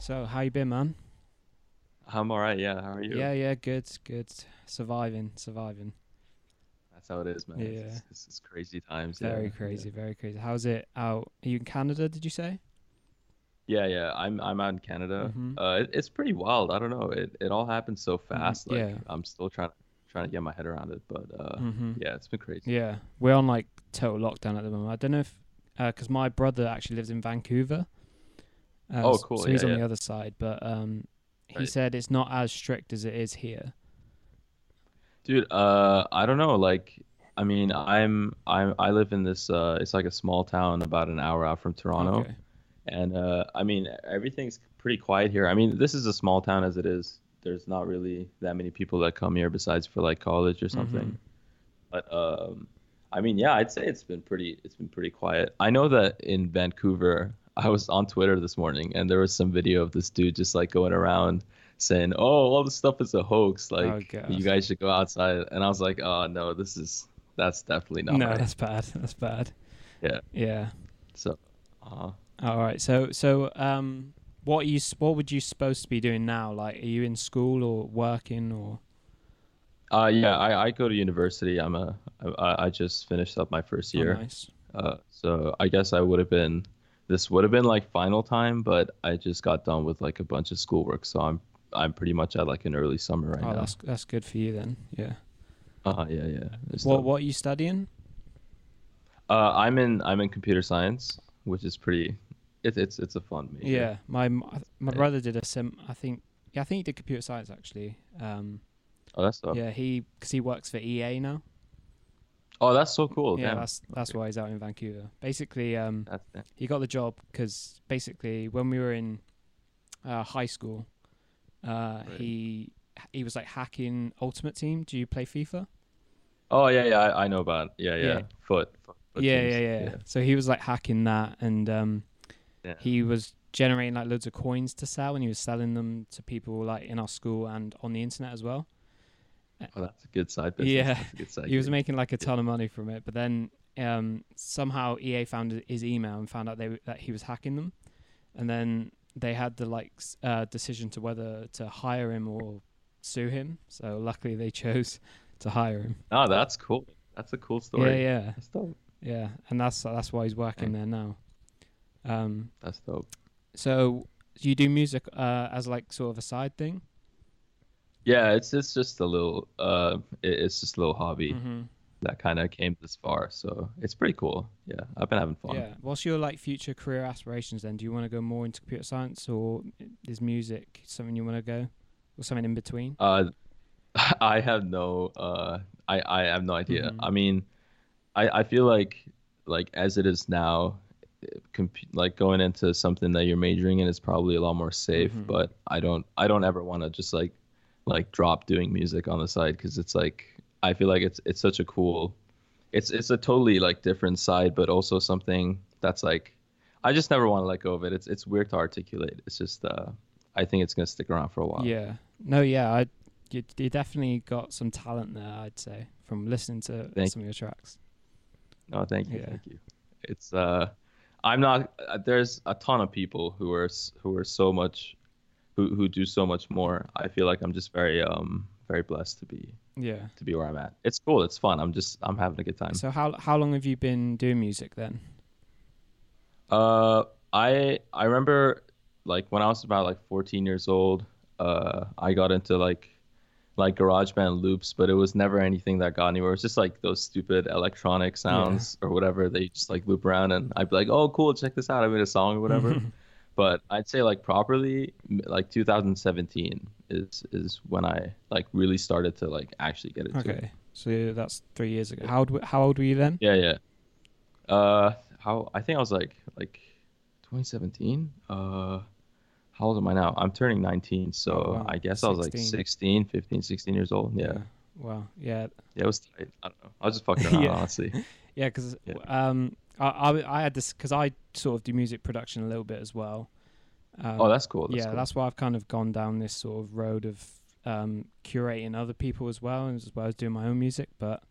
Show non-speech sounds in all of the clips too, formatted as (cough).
So, how you been, man? I'm all right. Yeah. How are you? Yeah, yeah, good, good. Surviving, surviving. That's how it is, man. Yeah. It's, it's, it's crazy times. Very yeah. crazy, very crazy. How's it out? Are you in Canada? Did you say? Yeah, yeah. I'm I'm out in Canada. Mhm. Uh, it, it's pretty wild. I don't know. It it all happened so fast. Like Mm-hmm. yeah. I'm still trying to trying to get my head around it, but uh, hmm yeah, it's been crazy. Yeah, we're on like total lockdown at the moment. I don't know if because my brother actually lives in Vancouver. Uh, Oh, cool. So he's Yeah, on the other side, but um, he Right. said it's not as strict as it is here. Dude, uh, I don't know. Like, I mean, I'm I'm I live in this. Uh, it's like a small town about an hour out from Toronto, Okay. and uh, I mean, everything's pretty quiet here. I mean, this is a small town as it is. There's not really that many people that come here besides for like college or something. Mhm. But um, I mean, yeah, I'd say it's been pretty. It's been pretty quiet. I know that in Vancouver, I was on Twitter this morning, and there was some video of this dude just like going around saying, "Oh, all this stuff is a hoax. Like, God. you guys should go outside." And I was like, "Oh no, this is that's definitely not no, right." that's bad. That's bad. Yeah. Yeah. So, uh, All right. So so um, what are you what would you supposed to be doing now? Like, are you in school or working or? Uh, yeah, I, I go to university. I'm a I, I just finished up my first Oh, year. nice. Uh, so I guess I would have been this would have been like final time, but I just got done with like a bunch of schoolwork, so I'm I'm pretty much at like an early summer right oh, now. that's that's good for you then. Yeah. Uh, yeah, yeah. What what are you studying? Uh, I'm in I'm in computer science, which is pretty. It's it's it's a fun major. Yeah, my m- I th- my brother did a sim. I think yeah, I think he did computer science actually. Um, Oh, that's dope. yeah, he because he works for EA now. Oh, that's so cool. yeah, Damn. that's that's why he's out in Vancouver. Basically, um, he got the job because basically when we were in uh, high school, uh, he he was like hacking Ultimate Team. Do you play FIFA? Oh yeah, yeah. I, I know about. It. Yeah, yeah. Yeah. Foot. foot, foot yeah, teams. yeah, yeah, So he was like hacking that, and um, Yeah. he was generating like loads of coins to sell, and he was selling them to people like in our school and on the internet as well. Oh, that's a good side business. Yeah. That's a good side he was gig. making like a ton of money from it, but then um, somehow EA found his email and found out they that he was hacking them, and then they had the like uh, decision to whether to hire him or sue him. So luckily they (laughs) chose to hire him. Oh, that's cool. That's a cool story. yeah, yeah. That's dope. yeah, and that's that's why he's working there now. Um, That's dope. so you do music uh, as like sort of a side thing? Yeah, it's it's just a little uh, it, it's just a little hobby Mm-hmm. that kind of came this far, so it's pretty cool. Yeah, I've been having fun. Yeah. What's your like future career aspirations then? Do you want to go more into computer science or is music something you want to go or something in between? Uh, (laughs) I have no uh, I I have no idea. Mhm. I mean, I I feel like like as it is now, comp- like going into something that you're majoring in is probably a lot more safe. Mhm. But I don't I don't ever want to just like like drop doing music on the side because it's like I feel like it's it's such a cool, it's it's a totally like different side, but also something that's like I just never want to let go of it. It's it's weird to articulate. It's just uh I think it's gonna stick around for a while. Yeah. No, yeah, I you, you definitely got some talent there, I'd say, from listening to Thank some of your tracks. No, thank you, Yeah. thank you. It's uh, I'm not. Uh, there's a ton of people who are who are so much, who who do so much more. I feel like I'm just very um very blessed to be Yeah. to be where I'm at. It's cool. It's fun. I'm just I'm having a good time. So how how long have you been doing music then? Uh, I I remember like when I was about like 14 years old. Uh, I got into like like GarageBand loops, but it was never anything that got anywhere. It was just like those stupid electronic sounds or whatever They just like loop around, and I'd be like, "Oh, cool! Check this out! I made a song or whatever." (laughs) but I'd say like properly, like 2017 is is when I like really started to like actually get into it. okay. So that's three years ago. How old, how old were you then? Yeah, yeah. Uh, how I think I was like like 2017. Uh, how old am I now? I'm turning 19, so Oh, wow. I guess I was like 16. 16, 15, 16 years old. Yeah, yeah, Wow. Yeah. it was tight. I don't know. I was just fucking (laughs) around, Yeah. honestly. (laughs) Yeah, because Yeah. um, I, I I had this because I sort of do music production a little bit as well. Um, Oh, that's cool. That's yeah, cool. that's why I've kind of gone down this sort of road of um, curating other people as well, and as well as doing my own music. But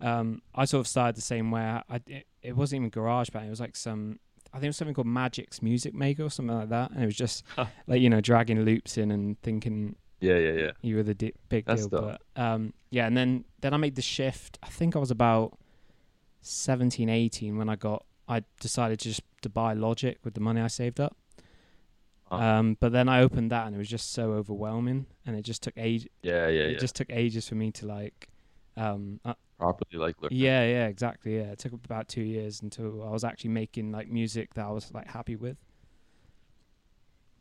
um, I sort of started the same way. I, I- it wasn't even GarageBand. It was like some I think it was something called Magix Music Maker or something like that, and it was just (laughs) Huh. like you know dragging loops in and thinking Yeah, yeah, yeah. you were the di- big That's deal. dope. But um, yeah, and then then I made the shift. I think I was about 17, 18 when I got. I decided to just to buy Logic with the money I saved up. Huh. Um, but then I opened that and it was just so overwhelming, and it just took age. Yeah, yeah, It yeah. just took ages for me to like. Um, uh, Properly like learn. yeah, yeah, exactly. Yeah, it took about two years until I was actually making like music that I was like happy with.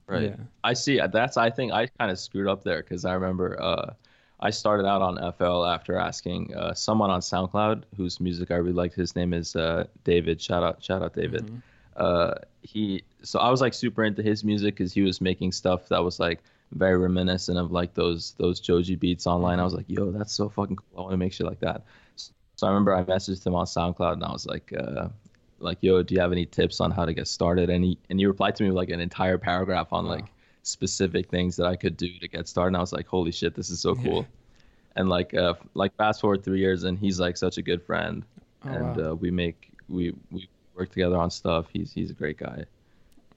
Right. Yeah. I see. That's I think I kind of screwed up there because I remember uh, I started out on FL after asking uh, someone on SoundCloud whose music I really liked. His name is uh, David. Shout out, shout out, David. Mhm. Uh, he so I was like super into his music because he was making stuff that was like very reminiscent of like those those Joji beats online. I was like, yo, that's so fucking cool. I want to make shit like that. So I remember I messaged him on SoundCloud and I was like, uh, like, yo, do you have any tips on how to get started? And he and he replied to me with like an entire paragraph on Wow. like specific things that I could do to get started. And I was like, holy shit, this is so cool. And like uh like fast forward three years and he's like such a good friend. Oh, and wow. uh, we make we we work together on stuff. He's he's a great guy.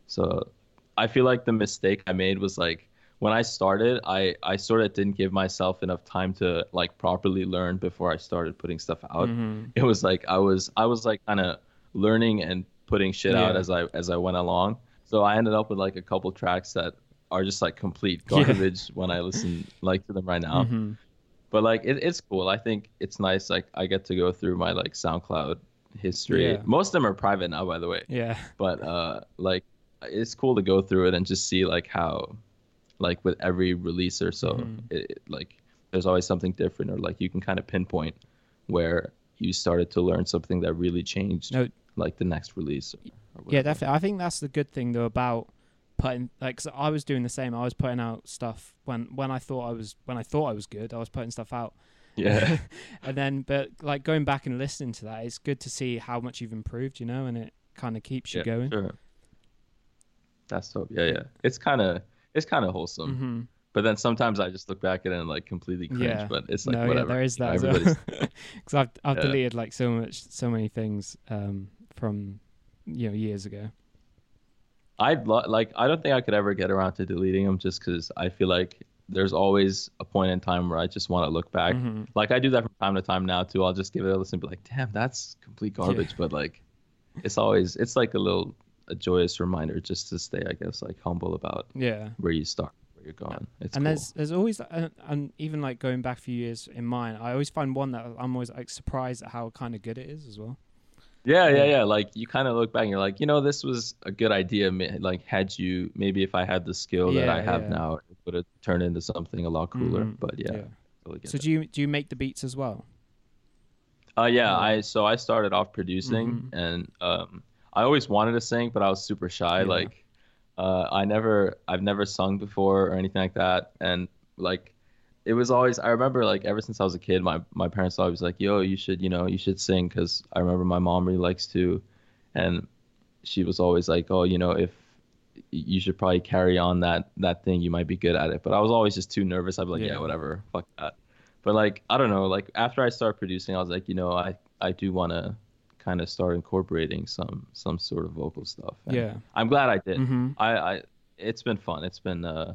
So I feel like the mistake I made was like when I started, I I sort of didn't give myself enough time to like properly learn before I started putting stuff out. Mhm. It was like I was I was like kind of learning and putting shit out as I as I went along. So I ended up with like a couple tracks that are just like complete (laughs) Yeah. garbage when I listen like to them right now Mhm. but like it, it's cool i think it's nice like i get to go through my like soundcloud history Yeah. most of them are private now by the way Yeah. but uh like it's cool to go through it and just see like how like with every release or so Mhm. it, it- like there's always something different or like you can kind of pinpoint where you started to learn something that really changed No. like the next release or Yeah, definitely. I think that's the good thing though about putting like 'cause I was doing the same. I was putting out stuff when when I thought I was when I thought I was good. I was putting stuff out. yeah (laughs) and then but like going back and listening to that, it's good to see how much you've improved, you know, and it kind of keeps you yeah, going. sure. that's dope yeah yeah it's kind of it's kind of wholesome hmm But then sometimes I just look back at it and like completely cringe. Yeah. But it's like no, whatever. yeah, there is that as well. (laughs) Because I've I've Yeah. deleted like so much, so many things um, from you know years ago. I'd lo- like. I don't think I could ever get around to deleting them just because I feel like there's always a point in time where I just want to look back. Mhm. Like I do that from time to time now too. I'll just give it a listen, and be like, damn, that's complete garbage. But like, it's always it's like a little a joyous reminder just to stay, I guess, like humble about Yeah. where you start, where you're going. It's and cool. there's there's always and, and even like going back a few years in mine, I always find one that I'm always like surprised at how kind of good it is as well. Yeah, yeah, Yeah. yeah. Like you kind of look back and you're like, you know, this was a good idea. Like had you maybe if I had the skill that I have yeah. now, it would have turned into something a lot cooler. Mhm. But yeah, totally get So it. do you do you make the beats as well? Uh, yeah, Yeah. I so I started off producing, Mhm. and um, I always wanted to sing, but I was super shy. Yeah. Like, uh, I never, I've never sung before or anything like that, and like, it was always. I remember like ever since I was a kid, my my parents always like, "Yo, you should, you know, you should sing," because I remember my mom really likes to, and she was always like, "Oh, you know, if you should probably carry on that that thing, you might be good at it." But I was always just too nervous. I'd be like, Yeah. "Yeah, whatever, fuck that." But like I don't know, like after I started producing, I was like, you know, I I do want to kind of start incorporating some some sort of vocal stuff. And Yeah. I'm glad I did. hmm I I it's been fun. It's been uh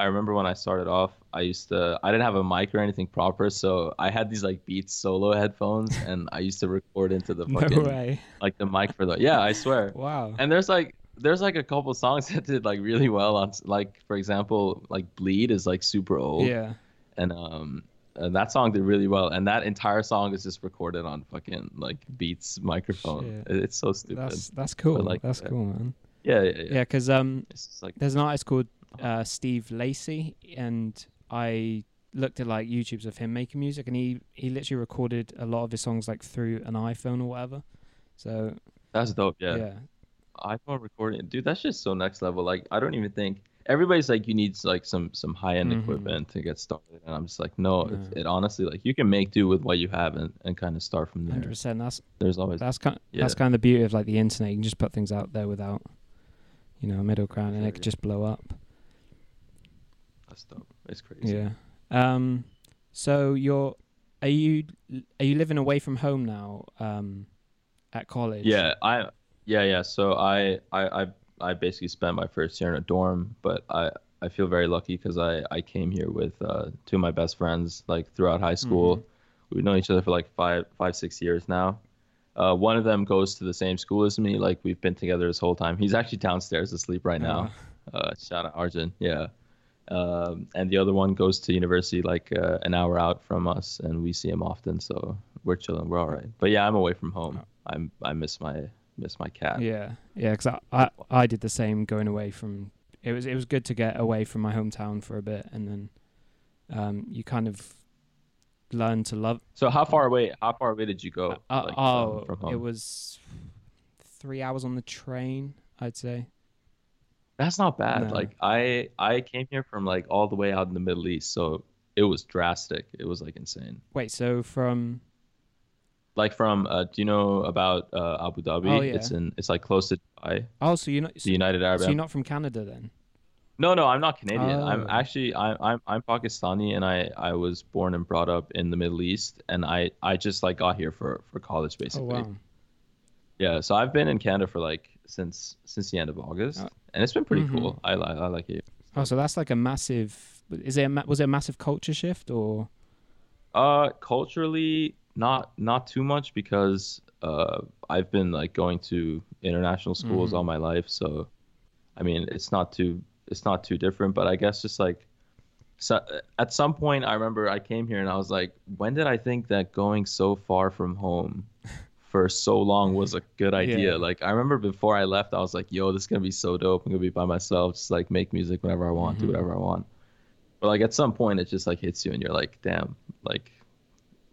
I remember when I started off, I used to I didn't have a mic or anything proper, so I had these like Beats solo headphones and I used to record into the (laughs) No fucking way. like the mic for the Yeah, I swear. (laughs) Wow. And there's like there's like a couple songs (laughs) that did like really well on like for example, like Bleed is like super old yeah. and um and that song did really well and that entire song is just recorded on fucking like beats microphone Shit. It's so stupid That's that's cool. like that's that. cool, man. yeah yeah yeah, Yeah, because um, it's like there's an artist called uh, Steve Lacey, and I looked at like YouTubes of him making music, and he he literally recorded a lot of his songs like through an iPhone or whatever. So that's dope yeah, yeah, iphone recording dude that's just so next level like i don't even think everybody's like you need like some some high-end Mhm. equipment to get started and i'm just like no, No. It, it honestly like you can make do with what you have and, and kind of start from hundred there percent. That's there's always that's kind Yeah. that's kind of the beauty of like the internet. You can just put things out there without, you know, a middle ground, and Sure, it could yeah. just blow up. That's dope it's crazy Yeah. Um. So you're, are you are you living away from home now? Um, at college. Yeah, I yeah yeah. So I I I, I basically spent my first year in a dorm, but I I feel very lucky because I I came here with uh, two of my best friends like throughout high school. Mhm. We've known each other for like five five six years now. Uh, one of them goes to the same school as me. Like we've been together this whole time. He's actually downstairs asleep right now. Uh, shout out Arjun. Yeah. Um, and the other one goes to university like uh, an hour out from us, and we see him often. So we're chilling. We're all right. But yeah, I'm away from home. I'm I miss my miss my cat. Yeah, yeah, because I, I I did the same going away from. It was it was good to get away from my hometown for a bit, and then um, you kind of learn to love. So how far away? How far away did you go? Uh, like, oh, from, from home? it was three hours on the train, I'd say. That's not bad. No. Like I I came here from like all the way out in the Middle East, so it was drastic. It was like insane. Wait, so from Like from uh, do you know about uh, Abu Dhabi? Oh, yeah. It's in it's like close to Dubai, oh, so you're not the United Arab. so you're not from Canada then? No, no, I'm not Canadian. I'm Oh. actually I'm I'm I'm Pakistani, and I I was born and brought up in the Middle East, and I I just like got here for for college basically. Oh basically. wow. Yeah, so I've been in Canada for like since since the end of August, Oh. and it's been pretty Mhm. cool. I like I like it. Oh, so that's like a massive. Is it a was it a massive culture shift or? Uh, culturally, not not too much because uh, I've been like going to international schools Mhm. all my life, so I mean, it's not too it's not too different. But I guess just like so, at some point, I remember I came here and I was like, when did I think that going so far from home (laughs) for so long was a good idea? Yeah. Like I remember before I left, I was like, yo, this is gonna be so dope. I'm gonna be by myself, just like make music whenever I want, do Mhm. whatever I want. But like at some point, it just like hits you, and you're like, damn, like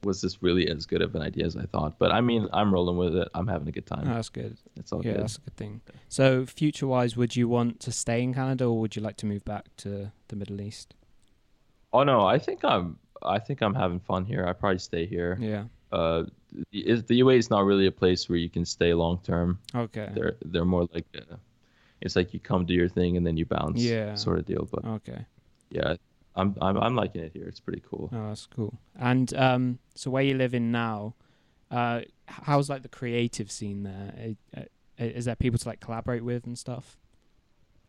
was this really as good of an idea as I thought? But I mean, I'm rolling with it. I'm having a good Oh, time. that's good. It's all yeah, good. that's a good thing. So, future wise, would you want to stay in Canada or would you like to move back to the Middle East? Oh no, I think I'm. I think I'm having fun here. I probably stay here. Yeah. Uh, the, is- the UAE is not really a place where you can stay long term. Okay. They're they're more like, uh, it's like you come do your thing and then you bounce. Yeah. Sort of deal. But Okay. yeah, I'm I'm I'm liking it here. It's pretty cool. Oh, that's cool. And um, so where you live in now, uh, how's like the creative scene there? Is there people to like collaborate with and stuff?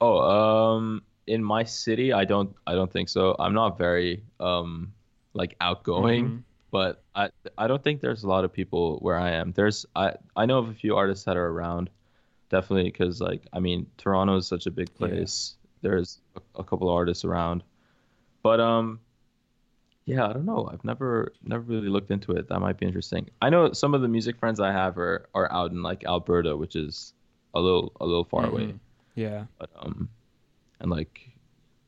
Oh, um, in my city, I don't I don't think so. I'm not very um like outgoing. Mhm. But I I don't think there's a lot of people where I am. There's I I know of a few artists that are around, definitely because like I mean Toronto is such a big Yeah. place. There's a, a couple of artists around, but um, yeah, I don't know. I've never never really looked into it. That might be interesting. I know some of the music friends I have are are out in like Alberta, which is a little a little far away. Mhm. Yeah. But um, and like,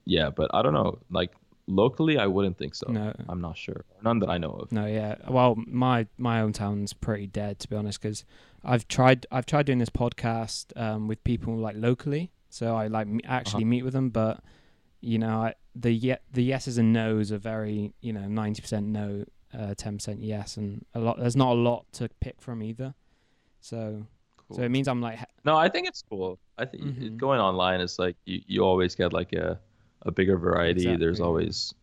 yeah, but I don't know. Like locally, I wouldn't think so. No. I'm not sure. None that I know of. No, yeah. Well, my my own town's pretty dead to be honest, because I've tried I've tried doing this podcast um, with people like locally, so I like actually meet with them, but you know, I, the ye- the yeses and nos are very you know ninety percent no, uh, ten percent yes, and a lot. There's not a lot to pick from either, so Cool. so it means I'm like No, I think it's cool. I think Mhm. going online is like you, you always get like a a bigger variety. There's always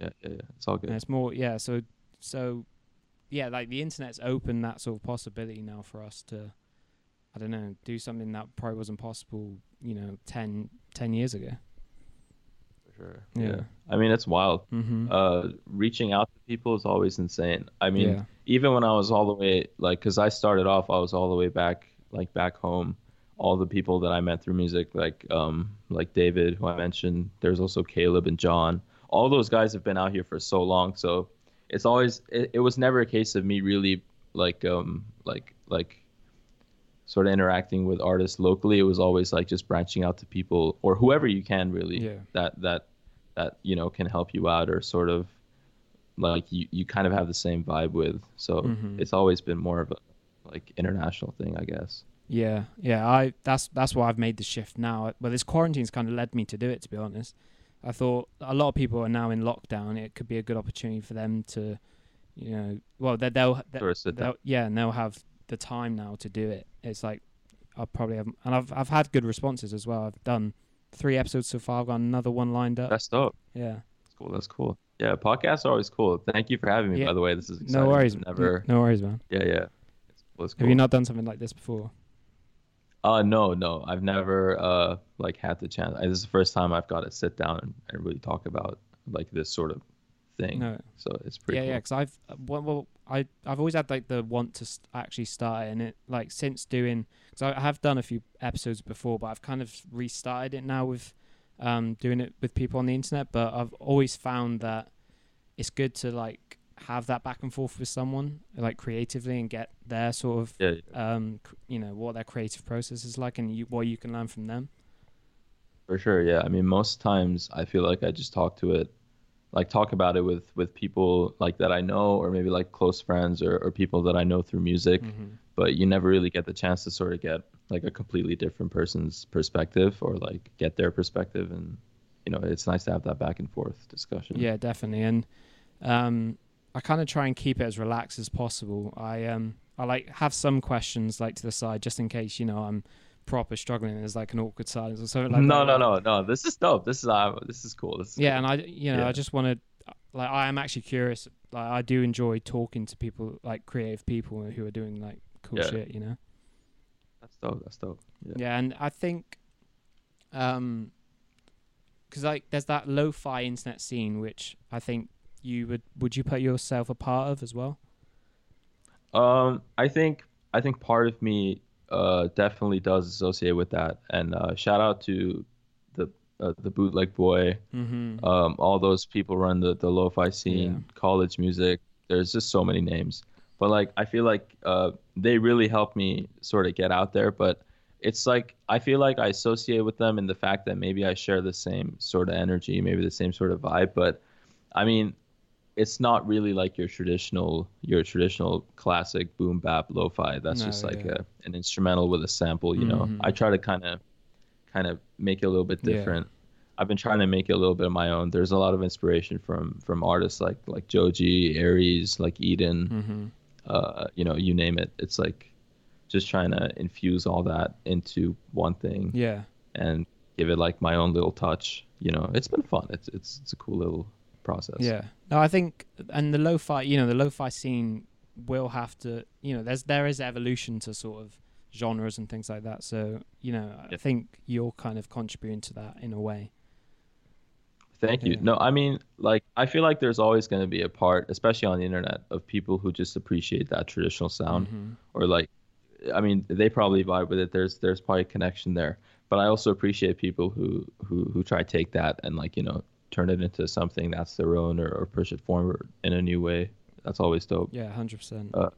yeah, yeah, yeah. It's all and good. it's more yeah. So so yeah, like the internet's opened that sort of possibility now for us to. I don't know, do something that probably wasn't possible, you know, 10, 10 years ago. For sure. Yeah. Yeah. I mean, it's wild. Mm-hmm. Uh, reaching out to people is always insane. I mean, yeah. even when I was all the way like, cause I started off, I was all the way back, like back home. All the people that I met through music, like um, like David, who I mentioned. There's also Caleb and John. All those guys have been out here for so long, so it's always it, it was never a case of me really like um like like sort of interacting with artists locally. It was always like just branching out to people or whoever you can really Yeah. that that that you know can help you out or sort of like you, you kind of have the same vibe with. So Mhm. it's always been more of a like international thing, I guess. Yeah, yeah. I that's that's why I've made the shift now. Well, this quarantine's kind of led me to do it. To be honest, I thought a lot of people are now in lockdown. It could be a good opportunity for them to, you know, well, they, they'll, they, Sort of sit down. they'll yeah, and they'll have the time now to do it. It's like I'll probably have, and I've I've had good responses as well. I've done three episodes so far. I've got another one lined up. That's dope. yeah, That's cool. That's cool. Yeah, podcasts are always cool. Thank you for having me. Yeah. By the way, this is exciting. no worries. Never. no worries, man. Yeah, yeah. It's was cool. Have you not done something like this before? Uh, no, no, I've never uh like had the chance. This is the first time I've got to sit down and, and really talk about like this sort of thing. No. So it's pretty. yeah, cool. yeah. Because I've well, well, I I've always had like the want to st- actually start it, and it like since doing because I have done a few episodes before, but I've kind of restarted it now with um doing it with people on the internet. But I've always found that it's good to like have that back and forth with someone like creatively and get their sort of Yeah, um you know what their creative process is like and you, what you can learn from them. for sure. Yeah, I mean, most times I feel like I just talk to it, like talk about it with with people like that I know, or maybe like close friends or or people that I know through music. Mhm. But you never really get the chance to sort of get like a completely different person's perspective or like get their perspective, and you know, it's nice to have that back and forth discussion. Yeah, definitely. And um, I kind of try and keep it as relaxed as possible. I um, I like have some questions like to the side just in case you know I'm proper struggling. and There's like an awkward silence or something like no, that. no, no, no. This is dope. This is uh, this is cool. This is Yeah, cool. and I you know Yeah. I just want to like I am actually curious. Like I do enjoy talking to people like creative people who are doing like cool Yeah. shit. You know. that's dope. That's dope. Yeah. Yeah, and I think, um, because like there's that lo-fi internet scene, which I think you would would you put yourself a part of as well? Um, I think I think part of me uh definitely does associate with that, and uh, shout out to the uh, the bootleg boy, Mm-hmm. um, all those people run the the lo-fi scene, Yeah. college music. There's just so many names, but like I feel like uh they really helped me sort of get out there, but. It's like I feel like I associate with them in the fact that maybe I share the same sort of energy, maybe the same sort of vibe, but I mean, it's not really like your traditional your traditional classic boom bap lo-fi that's No, just like yeah. a, an instrumental with a sample you know Mhm. i try to kind of kind of make it a little bit Yeah. different i've been trying to make it a little bit of my own there's a lot of inspiration from from artists like like joji aries like eden Mm-hmm. uh you know you name it it's like just trying to infuse all that into one thing Yeah. and give it like my own little touch you know it's been fun it's it's, it's a cool little process Yeah. No, I think and the lo-fi, you know, the lo-fi scene will have to, you know, there's there is evolution to sort of genres and things like that. So, you know, I think you're kind of contributing to that in a way. Thank you. Yeah. No, I mean, like, I feel like there's always going to be a part, especially on the internet, of people who just appreciate that traditional sound, Mhm. or like, I mean, they probably vibe with it. There's there's probably a connection there, but I also appreciate people who who who try to take that and like you know turn it into something that's their own or, or push it forward in a new way. That's always dope. Yeah, hundred percent. Uh,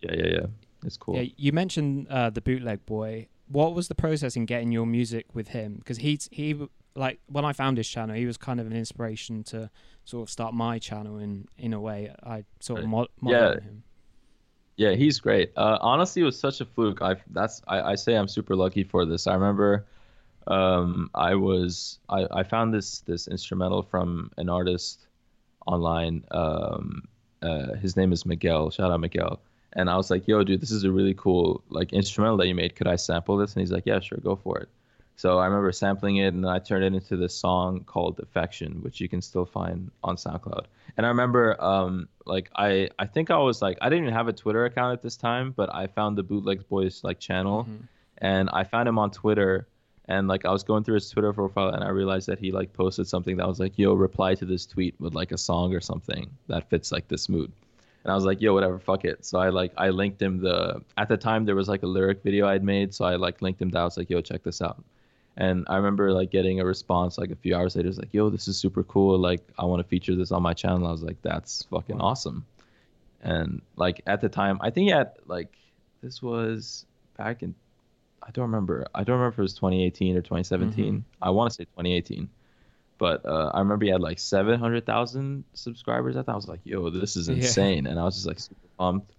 Yeah, yeah, yeah. It's cool. Yeah, you mentioned uh, the bootleg boy. What was the process in getting your music with him? Because he's he like when I found his channel, he was kind of an inspiration to sort of start my channel in in a way. I sort of mod- Yeah. him. Yeah, he's great. Uh, honestly, it was such a fluke. I that's I, I say I'm super lucky for this. I remember um, I was I, I found this this instrumental from an artist online. Um, uh, his name is Miguel. Shout out Miguel. And I was like, "Yo, dude, this is a really cool like instrumental that you made. Could I sample this?" And he's like, "Yeah, sure, go for it." So I remember sampling it, and then I turned it into this song called "Affection," which you can still find on SoundCloud. And I remember, um, like I, I think I was like, I didn't even have a Twitter account at this time, but I found the Bootlegs Boys like channel, Mhm. and I found him on Twitter, and like I was going through his Twitter profile, and I realized that he like posted something that was like, "Yo, reply to this tweet with like a song or something that fits like this mood." And I was like, "Yo, whatever, fuck it." So I like I linked him the. At the time, there was like a lyric video I'd made, so I like linked him that. I was like, "Yo, check this out." And I remember like getting a response like a few hours later. It's like, "Yo, this is super cool. Like, I want to feature this on my channel." I was like, "That's fucking awesome." And like at the time, I think at like this was back in I don't remember. I don't remember if it was 2018 or 2017. Mhm. I want to say 2018. But uh, I remember he had like 700,000 subscribers. I thought I was like, yo, this is Yeah. insane. And I was just like super pumped.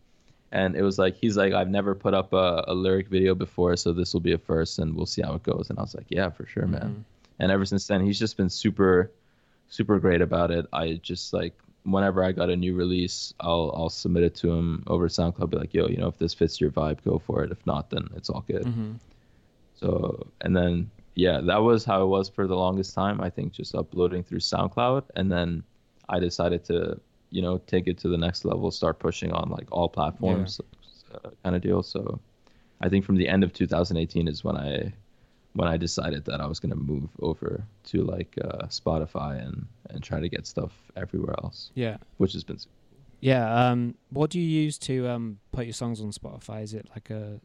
And it was like, he's like, I've never put up a, a lyric video before, so this will be a first and we'll see how it goes. And I was like, yeah, for sure, man. Mhm. And ever since then, he's just been super, super great about it. I just like, whenever I got a new release, I'll I'll submit it to him over SoundCloud. Be like, yo, you know, if this fits your vibe, go for it. If not, then it's all good. Mhm. So and then yeah, that was how it was for the longest time. I think just uploading through SoundCloud, and then I decided to you know take it to the next level, start pushing on like all platforms. uh, kind of deal. So I think from the end of 2018 is when I when I decided that I was gonna move over to like uh, Spotify and and try to get stuff everywhere else, Yeah. which has been Yeah. Um, what do you use to um put your songs on Spotify? Is it like a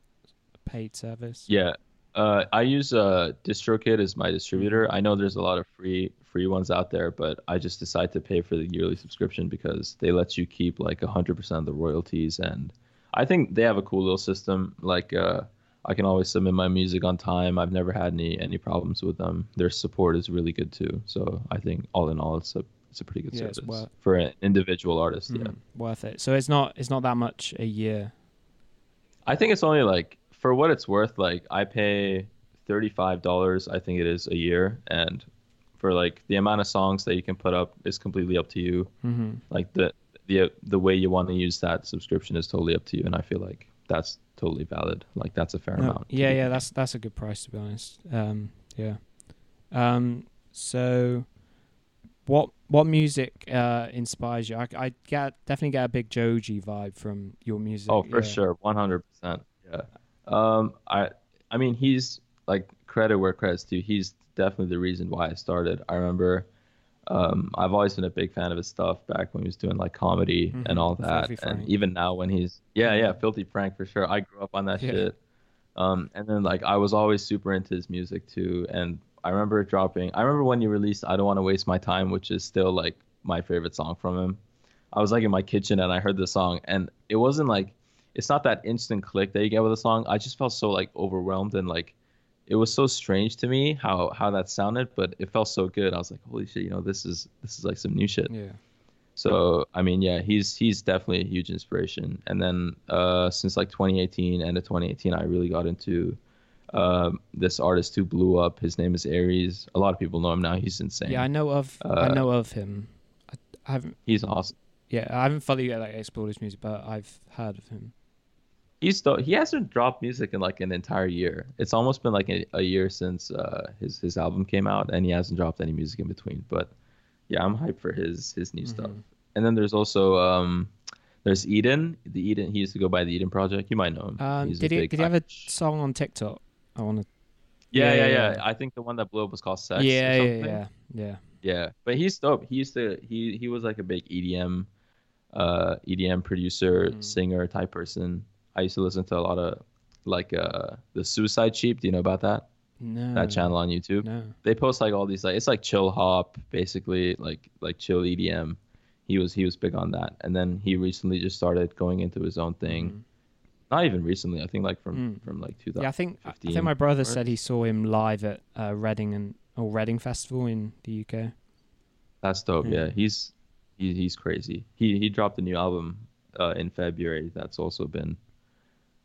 paid service? Yeah. Uh, I use uh, DistroKid as my distributor. I know there's a lot of free free ones out there, but I just decide to pay for the yearly subscription because they let you keep like 100% of the royalties, and I think they have a cool little system. Like uh, I can always submit my music on time. I've never had any any problems with them. Their support is really good too. So I think all in all, it's a it's a pretty good Yeah, service for an individual artist. Yeah. Mm, Worth it. So it's not it's not that much a year. I think it's only like for what it's worth. Like I pay thirty five dollars. I think it is a year, and for like the amount of songs that you can put up is completely up to you. Mm-hmm. Like the the the way you want to use that subscription is totally up to you, and I feel like that's totally valid. Like that's a fair amount. yeah, yeah, that's that's a good price to be honest. Um, yeah. Um, so what what music uh inspires you? I, I get definitely get a big Joji vibe from your music. Oh, for yeah. sure, one hundred percent. Yeah. Um, I I mean, he's like credit where credit's due. He's definitely the reason why I started. I remember. Um, I've always been a big fan of his stuff back when he was doing like comedy Mhm, and all that, and even now when he's yeah yeah Filthy Frank for sure. I grew up on that Yeah. shit. Um, and then like I was always super into his music too, and I remember dropping. I remember when he released "I Don't Want to Waste My Time," which is still like my favorite song from him. I was like in my kitchen and I heard the song, and it wasn't like it's not that instant click that you get with a song. I just felt so like overwhelmed and like it was so strange to me how how that sounded, but it felt so good. I was like, holy shit, you know, this is this is like some new shit. Yeah. So I mean, yeah, he's he's definitely a huge inspiration. And then uh, since like 2018, end of 2018, I really got into um, this artist who blew up. His name is Aries. A lot of people know him now. He's insane. Yeah, I know of I Uh, know of him. I, I haven't he's awesome. yeah, I haven't fully like explored his music, but I've heard of him. He's still, he hasn't dropped music in like an entire year. It's almost been like a, a year since uh, his his album came out, and he hasn't dropped any music in between. But yeah, I'm hyped for his his new stuff. Mhm. And then there's also um, there's Eden. The Eden he used to go by the Eden Project. You might know him. Um, did he did he have a song on TikTok? I want to. Yeah, Yeah, yeah, yeah, yeah. I think the one that blew up was called Sex. Yeah, yeah, something. yeah, yeah. Yeah, but he's dope. He used to he he was like a big EDM, uh, EDM producer, Mm. singer type person. I used to listen to a lot of like uh the Suicide Sheep. Do you know about that? No. That channel on YouTube. No. They post like all these like it's like chill hop, basically like like chill EDM. He was he was big on that, and then he recently just started going into his own thing. Mhm. Not even recently. I think like from Mm. from like 2000. Yeah, I think I think my brother said he saw him live at uh, Reading and or Reading Festival in the UK. That's dope. Yeah. Yeah, he's he, he's crazy. He he dropped a new album uh, in February. That's also been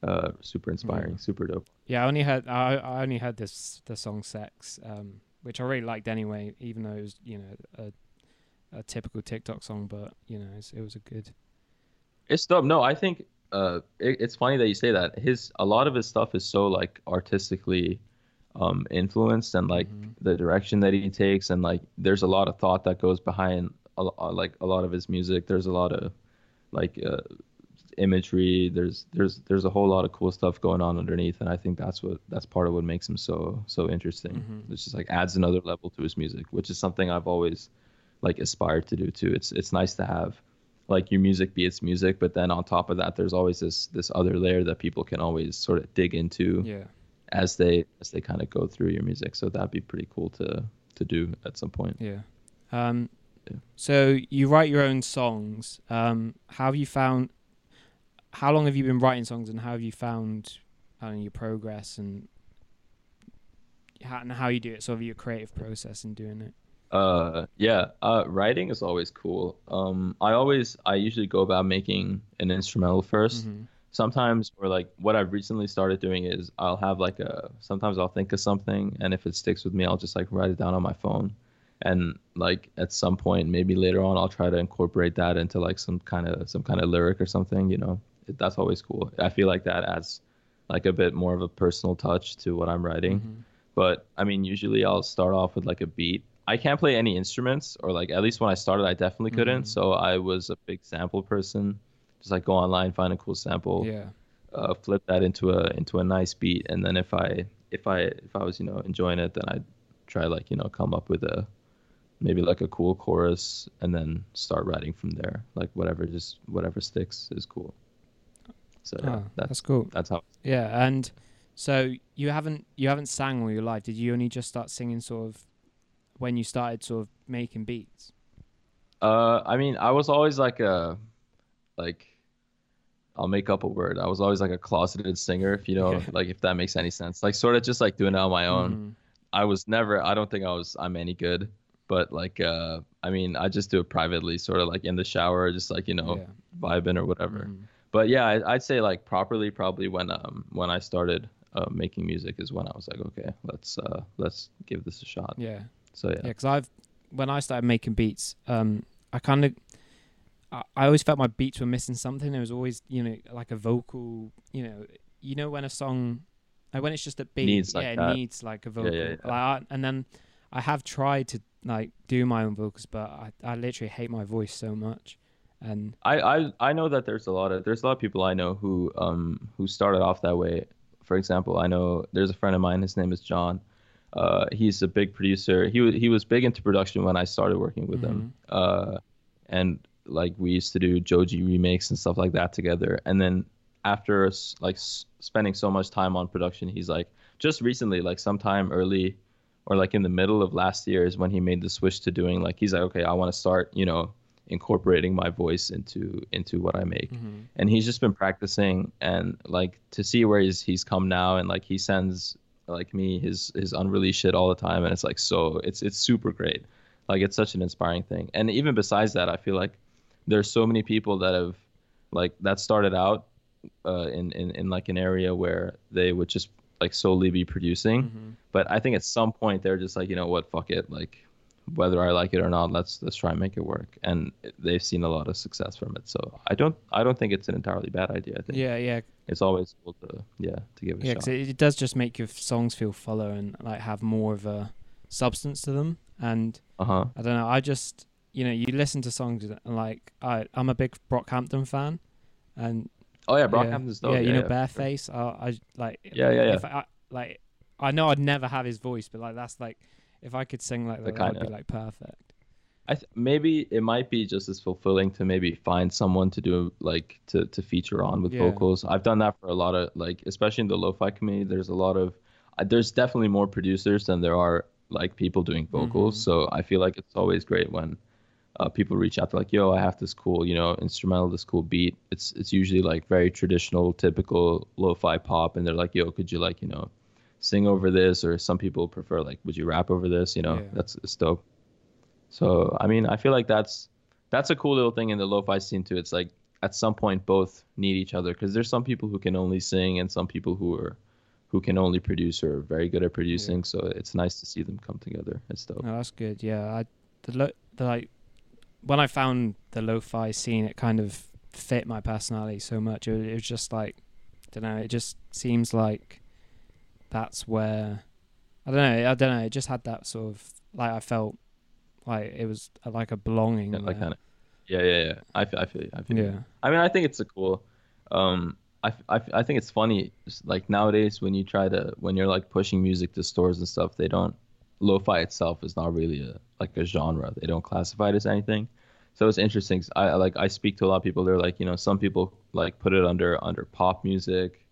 uh, super inspiring, Yeah. super dope. Yeah, I only heard I, I only heard this the song "Sex," um, which I really liked anyway, even though it was you know a, a typical TikTok song, but you know it's, it was a good. It's dope. No, I think uh, it, it's funny that you say that. His a lot of his stuff is so like artistically um, influenced and like Mhm. the direction that he takes and like there's a lot of thought that goes behind a, like a lot of his music. There's a lot of like uh, imagery. There's there's there's a whole lot of cool stuff going on underneath, and I think that's what that's part of what makes him so so interesting. Mhm. It's just like adds another level to his music, which is something I've always like aspired to do too. It's it's nice to have like your music be its music, but then on top of that, there's always this this other layer that people can always sort of dig into Yeah. as they as they kind of go through your music. So that'd be pretty cool to to do at some point. Yeah. Um. So you write your own songs. Um, how have you found? How long have you been writing songs, and how have you found I don't know, your progress and how, and how you do it? Sort of your creative process in doing it. Uh, yeah. Uh, writing is always cool. Um, I always I usually go about making an instrumental 1st Mhm. Sometimes, or like what I've recently started doing is I'll have like a sometimes I'll think of something, and if it sticks with me, I'll just like write it down on my phone, and like at some point, maybe later on, I'll try to incorporate that into like some kind of some kind of lyric or something. You know, that's always cool. I feel like that adds like a bit more of a personal touch to what I'm writing. Mhm. but I mean, usually I'll start off with like a beat. I can't play any instruments, or like at least when I started, I definitely couldn't. Mhm. So I was a big sample person. Just like go online, find a cool sample. Yeah. uh, flip that into a into a nice beat, and then if I if I if I was you know enjoying it, then I'd try like you know come up with a maybe like a cool chorus, and then start writing from there. Like whatever, just whatever sticks is cool. So Oh, that's that's cool. that's how. Yeah, and so you haven't you haven't sang all your life. Did you only just start singing sort of when you started sort of making beats? Uh, I mean, I was always like a like. I'll make up a word. I was always like a closeted singer, if you know, Yeah. like if that makes any sense. Like sort of just like doing it on my own. Mhm. I was never I don't think I was I'm any good, but like uh I mean I just do it privately, sort of like in the shower, just like you know Yeah. vibing or whatever. Mhm. But yeah, I, I'd say like properly probably when um when I started uh, making music is when I was like okay let's uh let's give this a shot. Yeah. So Yeah, yeah. because I've when I started making beats, um, I kind of, I, I always felt my beats were missing something. There was always, you know, like a vocal, you know, you know when a song, like when it's just a beat, Needs like yeah, that. it needs like a vocal. yeah, yeah. Like, I, and then I have tried to like do my own vocals, but I, I literally hate my voice so much. And I, I I know that there's a lot of there's a lot of people I know who um who started off that way. For example, I know there's a friend of mine. His name is John. Uh, he's a big producer. He wa- he was big into production when I started working with him. Uh, and like we used to do Joji remakes and stuff like that together. And then after like s- spending so much time on production, he's like just recently, like sometime early or like in the middle of last year is when he made the switch to doing like he's like okay, I want to start you know incorporating my voice into into what I make. Mhm. And he's just been practicing and like to see where he's he's come now and like he sends like me his his unreleased shit all the time and it's like so it's it's super great. Like it's such an inspiring thing. And even besides that, I feel like there's so many people that have like that started out uh, in, in in like an area where they would just like solely be producing. Mhm. But I think at some point they're just like, you know what, fuck it. Like whether I like it or not, let's let's try and make it work. And they've seen a lot of success from it. So I don't I don't think it's an entirely bad idea. I think yeah, yeah, it's always cool to yeah to give it a yeah. shot. Because it, it does just make your songs feel fuller and like have more of a substance to them. And Uh huh. I don't know. I just you know you listen to songs and like I I'm a big Brockhampton fan, and Oh yeah, yeah, Brockhampton's dope. yeah, you know for sure. I, I like Yeah, yeah, yeah. I, like I know I'd never have his voice, but like that's like if I could sing like that, that would be like perfect. I th- maybe it might be just as fulfilling to maybe find someone to do like to to feature on with Yeah. vocals. I've done that for a lot of like especially in the lo-fi community. There's a lot of uh, there's definitely more producers than there are like people doing vocals. Mhm. So I feel like it's always great when uh, people reach out to like, yo, I have this cool, you know, instrumental, this cool beat. It's it's usually like very traditional, typical lo-fi pop, and they're like, yo, could you like, you know, sing over this? Or some people prefer like, would you rap over this? You know, Yeah. that's it's dope. So I mean, I feel like that's that's a cool little thing in the lo-fi scene too. It's like at some point both need each other because there's some people who can only sing and some people who are who can only produce or are very good at producing. So it's nice to see them come together. It's dope. No, that's good. Yeah, I the lo- the like when I found the lo-fi scene, it kind of fit my personality so much. It, it was just like, I don't know. It just seems like that's where I don't know. I don't know. It just had that sort of like I felt like it was uh, like a belonging. Yeah, like kind of. Yeah, yeah, yeah. I feel you. I feel you. yeah, I mean, I think it's a cool. Um, I, I, I think it's funny. Like nowadays, when you try to when you're like pushing music to stores and stuff, they don't. Lo-fi itself is not really a like a genre. They don't classify it as anything. So it's interesting. I I, like I speak to a lot of people. They're like, you know, some people like put it under under pop music.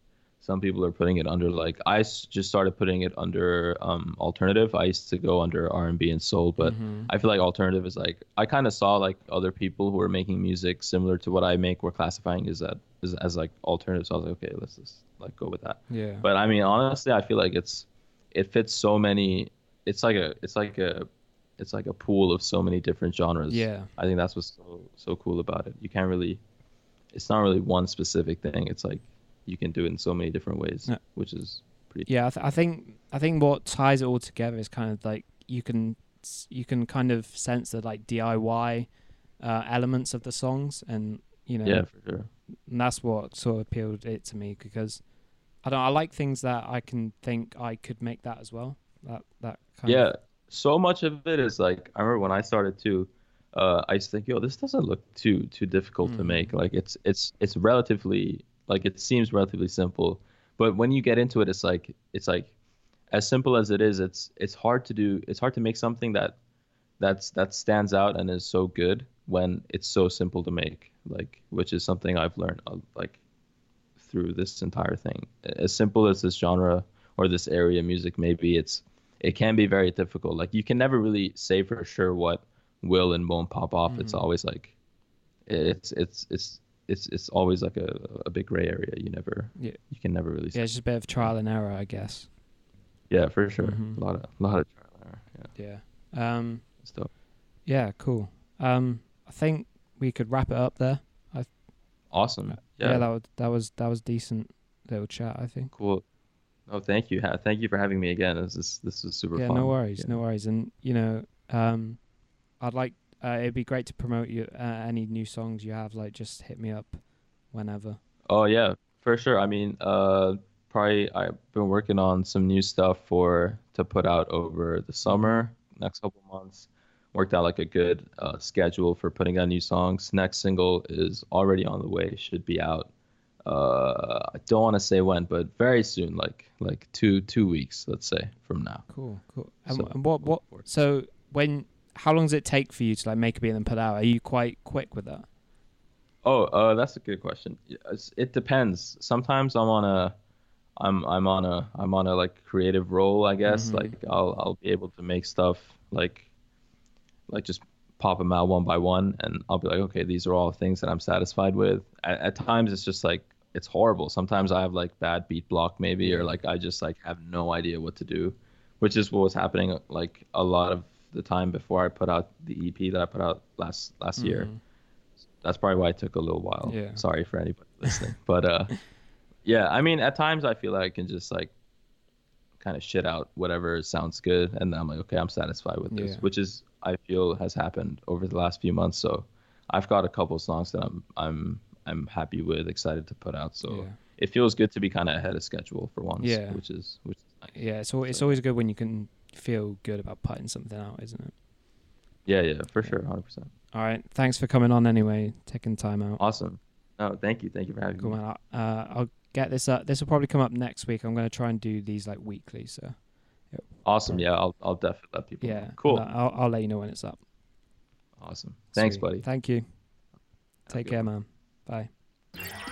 Some people are putting it under like I just started putting it under um, alternative. I used to go under R and B and soul, but Mhm. I feel like alternative is like I kind of saw like other people who were making music similar to what I make were classifying as that as, as like alternative. So I was like, okay, let's just like go with that. yeah, But I mean, honestly, I feel like it's it fits so many. It's like a it's like a it's like a pool of so many different genres. yeah, I think that's what's so so cool about it. You can't really, it's not really one specific thing. It's like you can do it in so many different ways, Yeah. which is pretty. yeah. I, th- I think I think what ties it all together is kind of like you can you can kind of sense the like DIY uh, elements of the songs, and you know, Yeah, for sure. and that's what sort of appealed it to me because I don't I like things that I can think I could make that as well. That that kind yeah of so much of it is like i remember when i started too uh, i used to think yo this doesn't look too too difficult to Mhm. make like it's it's it's relatively like it seems relatively simple, but when you get into it, it's like it's like as simple as it is. It's it's hard to do. It's hard to make something that that's that stands out and is so good when it's so simple to make. Like which is something I've learned uh, like through this entire thing. As simple as this genre or this area of music may be, it's it can be very difficult. Like you can never really say for sure what will and won't pop off. Mm-hmm. It's always like it's it's it's it's it's always like a, a big gray area. You never yeah. you can never really. Yeah, it's just a bit of trial and error, I guess. Yeah, for sure. Mm-hmm. A lot of a lot of trial and error. Yeah. Yeah. Um. Yeah. Cool. Um. I think we could wrap it up there. I. Awesome. Yeah. yeah. That was that was that was decent little chat. I think. Cool. Oh, thank you. Thank you for having me again. This is this was super yeah, fun. no worries, yeah. no worries. And you know, um, I'd like uh, it'd be great to promote you uh, any new songs you have. Like, just hit me up whenever. Oh yeah, for sure. I mean, uh, probably I've been working on some new stuff for to put out over the summer. Next couple months, worked out like a good uh, schedule for putting out new songs. Next single is already on the way. Should be out uh I don't want to say when, but very soon, like like two two weeks, let's say from now. Cool, cool. And, so, and what what? So when how long does it take for you to like make a beat and put out? Are you quite quick with that? Oh, uh, that's a good question. It depends. Sometimes I'm on a, I'm I'm on a I'm on a like creative roll, I guess. Mm-hmm. Like I'll I'll be able to make stuff like, like just pop them out one by one, and I'll be like, okay, these are all things that I'm satisfied with. At, at times, it's just like it's horrible. Sometimes I have like bad beat block maybe, or like I just like have no idea what to do, which is what was happening like a lot of the time before I put out the EP that I put out last last mm-hmm. year. That's probably why it took a little while. Yeah. Sorry for anybody listening, (laughs) but uh, yeah, I mean, at times I feel like I can just like kind of shit out whatever sounds good, and then I'm like, okay, I'm satisfied with this, yeah. which is I feel has happened over the last few months. So I've got a couple songs that I'm I'm I'm happy with, excited to put out. So yeah. it feels good to be kind of ahead of schedule for once. Yeah. Which is which is nice. Yeah, so, it's always good when you can feel good about putting something out, isn't it? Yeah, yeah, for sure, hundred percent. All right, thanks for coming on anyway, taking time out. Awesome. Oh, thank you, thank you for having cool, me. Man. Uh, I'll get this up. This will probably come up next week. I'm going to try and do these like weekly. So. Yep. Awesome. Yeah, I'll I'll definitely let people. Yeah. Know. Cool. I'll I'll let you know when it's up. Awesome. Thanks, Sweet. buddy. Thank you. Take care, one. man. Bye.